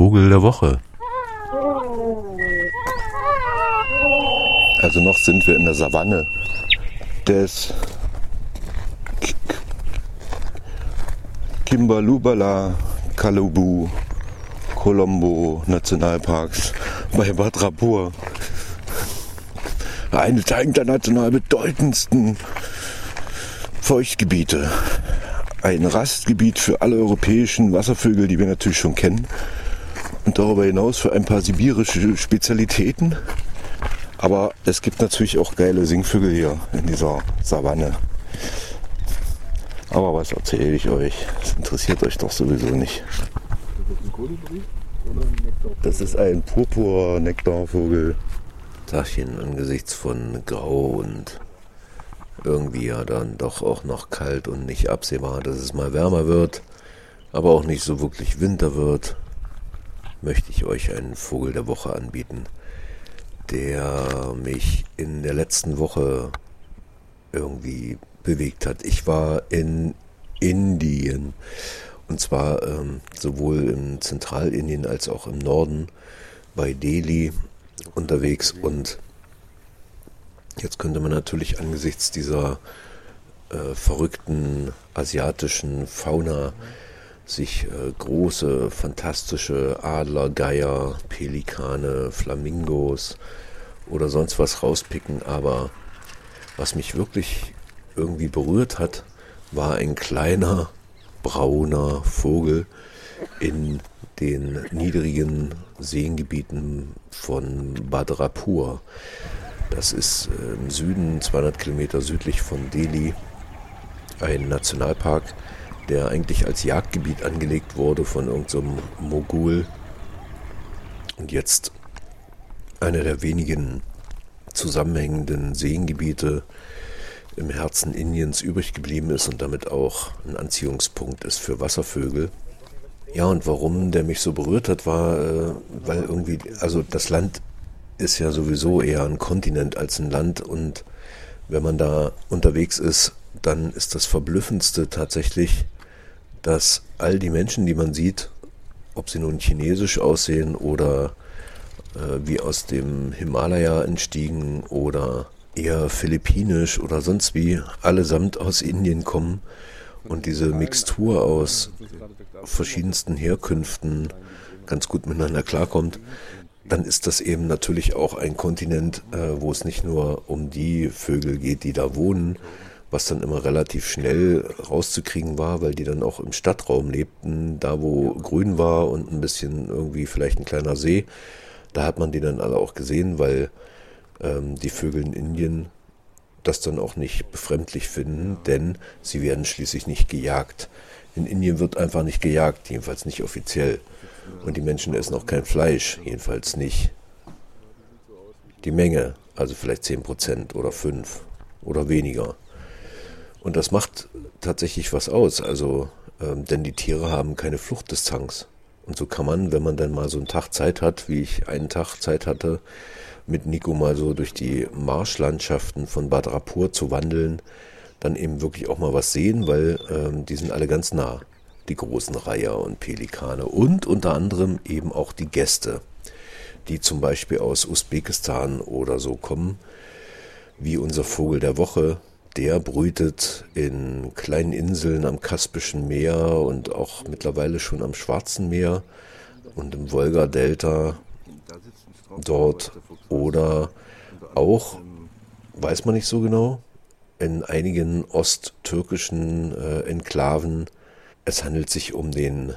Vogel der Woche. Also noch sind wir in der Savanne des Kimbalubala Kalubu Colombo Nationalparks bei Bad Rapur. Eines der international bedeutendsten Feuchtgebiete. Ein Rastgebiet für alle europäischen Wasservögel, die wir natürlich schon kennen. Und darüber hinaus für ein paar sibirische Spezialitäten. Aber es gibt natürlich auch geile Singvögel hier in dieser Savanne. Aber was erzähle ich euch? Das interessiert euch doch sowieso nicht. Das ist ein Purpur-Nektarvogel. Tagchen angesichts von Grau und irgendwie ja dann doch auch noch kalt und nicht absehbar, dass es mal wärmer wird, aber auch nicht so wirklich Winter wird, möchte ich euch einen Vogel der Woche anbieten, der mich in der letzten Woche irgendwie bewegt hat. Ich war in Indien und zwar ähm, sowohl im Zentralindien als auch im Norden bei Delhi unterwegs und jetzt könnte man natürlich angesichts dieser äh, verrückten asiatischen Fauna sich äh, große, fantastische Adler, Geier, Pelikane, Flamingos oder sonst was rauspicken, aber was mich wirklich irgendwie berührt hat, war ein kleiner brauner Vogel in den niedrigen Seengebieten von Badrapur. Das ist äh, im Süden, 200 Kilometer südlich von Delhi, ein Nationalpark, der eigentlich als Jagdgebiet angelegt wurde von irgendeinem so Mogul und jetzt einer der wenigen zusammenhängenden Seengebiete im Herzen Indiens übrig geblieben ist und damit auch ein Anziehungspunkt ist für Wasservögel. Ja, und warum der mich so berührt hat, war, äh, weil irgendwie, also das Land ist ja sowieso eher ein Kontinent als ein Land und wenn man da unterwegs ist, dann ist das Verblüffendste tatsächlich, dass all die Menschen, die man sieht, ob sie nun chinesisch aussehen oder äh, wie aus dem Himalaya entstiegen oder eher philippinisch oder sonst wie, allesamt aus Indien kommen und diese Mixtur aus verschiedensten Herkünften ganz gut miteinander klarkommt, dann ist das eben natürlich auch ein Kontinent, äh, wo es nicht nur um die Vögel geht, die da wohnen, was dann immer relativ schnell rauszukriegen war, weil die dann auch im Stadtraum lebten, da wo grün war und ein bisschen irgendwie vielleicht ein kleiner See. Da hat man die dann alle auch gesehen, weil ähm, die Vögel in Indien das dann auch nicht befremdlich finden, denn sie werden schließlich nicht gejagt. In Indien wird einfach nicht gejagt, jedenfalls nicht offiziell. Und die Menschen essen auch kein Fleisch, jedenfalls nicht. Die Menge, also vielleicht 10% oder 5 oder weniger. Und das macht tatsächlich was aus, also ähm, denn die Tiere haben keine Fluchtdistanz. Und so kann man, wenn man dann mal so einen Tag Zeit hat, wie ich einen Tag Zeit hatte, mit Nico mal so durch die Marschlandschaften von Bad Rapur zu wandeln, dann eben wirklich auch mal was sehen, weil ähm, die sind alle ganz nah. Die großen Reiher und Pelikane und unter anderem eben auch die Gäste, die zum Beispiel aus Usbekistan oder so kommen, wie unser Vogel der Woche. Der brütet in kleinen Inseln am Kaspischen Meer und auch mittlerweile schon am Schwarzen Meer und im Wolga-Delta dort oder auch, weiß man nicht so genau, in einigen osttürkischen äh, Enklaven. Es handelt sich um den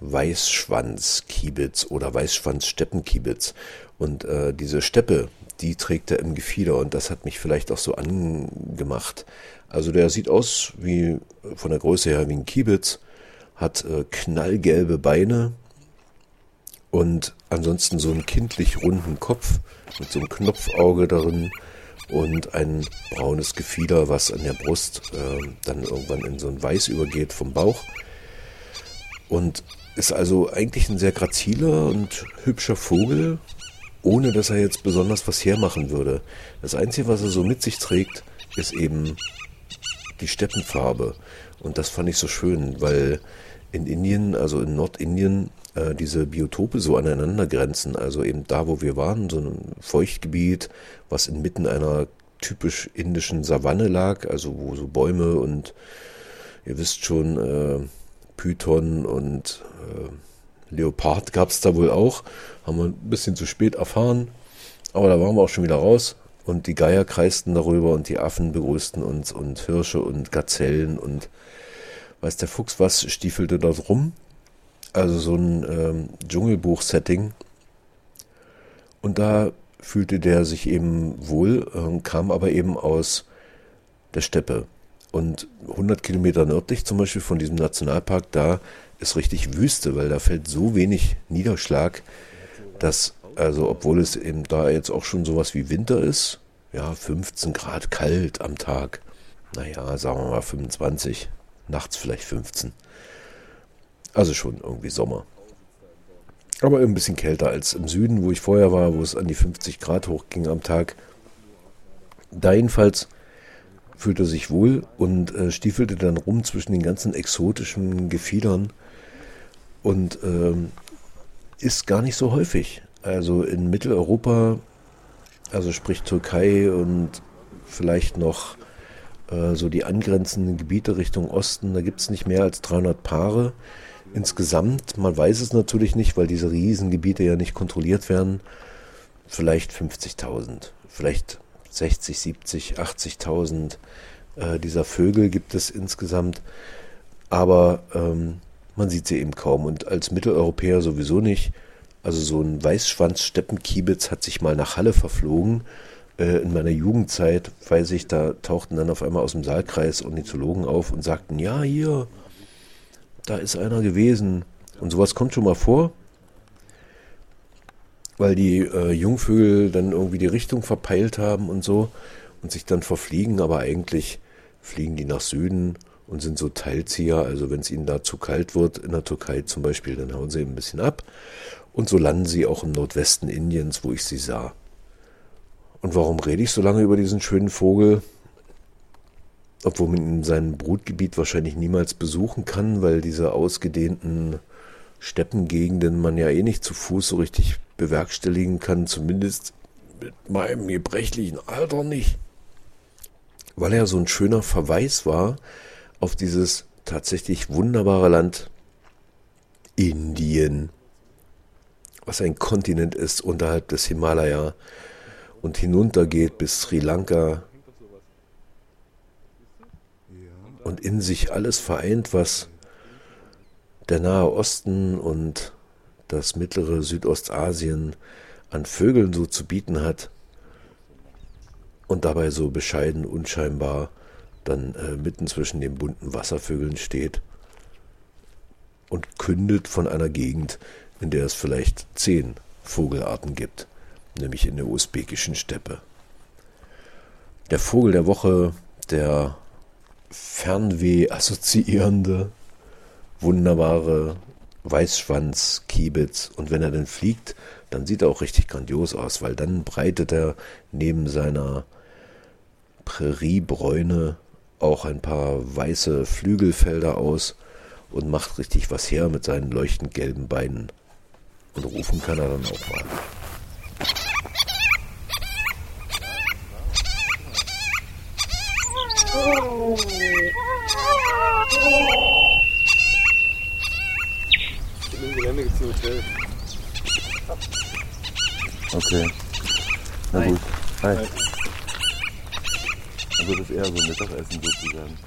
Weißschwanz-Kiebitz oder Weißschwanz-Steppenkiebitz. Und äh, diese Steppe, die trägt er im Gefieder und das hat mich vielleicht auch so angemacht. Also der sieht aus wie von der Größe her wie ein Kiebitz, hat äh, knallgelbe Beine, und ansonsten so einen kindlich runden Kopf mit so einem Knopfauge darin und ein braunes Gefieder, was an der Brust äh, dann irgendwann in so ein Weiß übergeht vom Bauch. Und ist also eigentlich ein sehr graziler und hübscher Vogel, ohne dass er jetzt besonders was hermachen würde. Das Einzige, was er so mit sich trägt, ist eben die Steppenfarbe. Und das fand ich so schön, weil in Indien, also in Nordindien, äh, diese Biotope so aneinander grenzen. Also eben da, wo wir waren, so ein Feuchtgebiet, was inmitten einer typisch indischen Savanne lag, also wo so Bäume und ihr wisst schon, äh, Python und äh, Leopard gab es da wohl auch. Haben wir ein bisschen zu spät erfahren, aber da waren wir auch schon wieder raus. Und die Geier kreisten darüber und die Affen begrüßten uns und Hirsche und Gazellen und weiß der Fuchs was, stiefelte dort rum. Also so ein ähm, Dschungelbuch-Setting. Und da fühlte der sich eben wohl, äh, kam aber eben aus der Steppe. Und 100 Kilometer nördlich zum Beispiel von diesem Nationalpark, da ist richtig Wüste, weil da fällt so wenig Niederschlag, dass, also obwohl es eben da jetzt auch schon sowas wie Winter ist, ja, 15 Grad kalt am Tag, naja, sagen wir mal 25, nachts vielleicht 15. Also schon irgendwie Sommer. Aber ein bisschen kälter als im Süden, wo ich vorher war, wo es an die 50 Grad hochging am Tag. Da jedenfalls fühlte sich wohl und äh, stiefelte dann rum zwischen den ganzen exotischen Gefiedern und ähm, ist gar nicht so häufig. Also in Mitteleuropa, also sprich Türkei und vielleicht noch äh, so die angrenzenden Gebiete Richtung Osten, da gibt es nicht mehr als 300 Paare insgesamt. Man weiß es natürlich nicht, weil diese Riesengebiete ja nicht kontrolliert werden. Vielleicht 50.000, vielleicht 60, 70, 80.000 äh, dieser Vögel gibt es insgesamt. Aber ähm, man sieht sie eben kaum und als Mitteleuropäer sowieso nicht. Also so ein Weißschwanz-Steppenkiebitz hat sich mal nach Halle verflogen. Äh, in meiner Jugendzeit, weiß ich, da tauchten dann auf einmal aus dem Saalkreis Ornithologen auf und sagten, ja, hier, da ist einer gewesen. Und sowas kommt schon mal vor weil die äh, Jungvögel dann irgendwie die Richtung verpeilt haben und so und sich dann verfliegen, aber eigentlich fliegen die nach Süden und sind so Teilzieher. Also wenn es ihnen da zu kalt wird in der Türkei zum Beispiel, dann hauen sie ein bisschen ab. Und so landen sie auch im Nordwesten Indiens, wo ich sie sah. Und warum rede ich so lange über diesen schönen Vogel? Obwohl man ihn in seinem Brutgebiet wahrscheinlich niemals besuchen kann, weil diese ausgedehnten Steppengegenden man ja eh nicht zu Fuß so richtig bewerkstelligen kann, zumindest mit meinem gebrechlichen Alter nicht. Weil er so ein schöner Verweis war auf dieses tatsächlich wunderbare Land Indien, was ein Kontinent ist unterhalb des Himalaya und hinuntergeht bis Sri Lanka und in sich alles vereint, was der Nahe Osten und das mittlere Südostasien an Vögeln so zu bieten hat und dabei so bescheiden unscheinbar dann äh, mitten zwischen den bunten Wasservögeln steht und kündet von einer Gegend, in der es vielleicht zehn Vogelarten gibt, nämlich in der usbekischen Steppe. Der Vogel der Woche, der Fernweh assoziierende, wunderbare Weißschwanz, Kiebitz. Und wenn er dann fliegt, dann sieht er auch richtig grandios aus, weil dann breitet er neben seiner Präriebräune auch ein paar weiße Flügelfelder aus und macht richtig was her mit seinen leuchtend gelben Beinen. Und rufen kann er dann auch mal. Oh. Gelände gibt es ein Hotel. Okay. Na gut. Hi. Also das ist eher so Mittagessen sozusagen.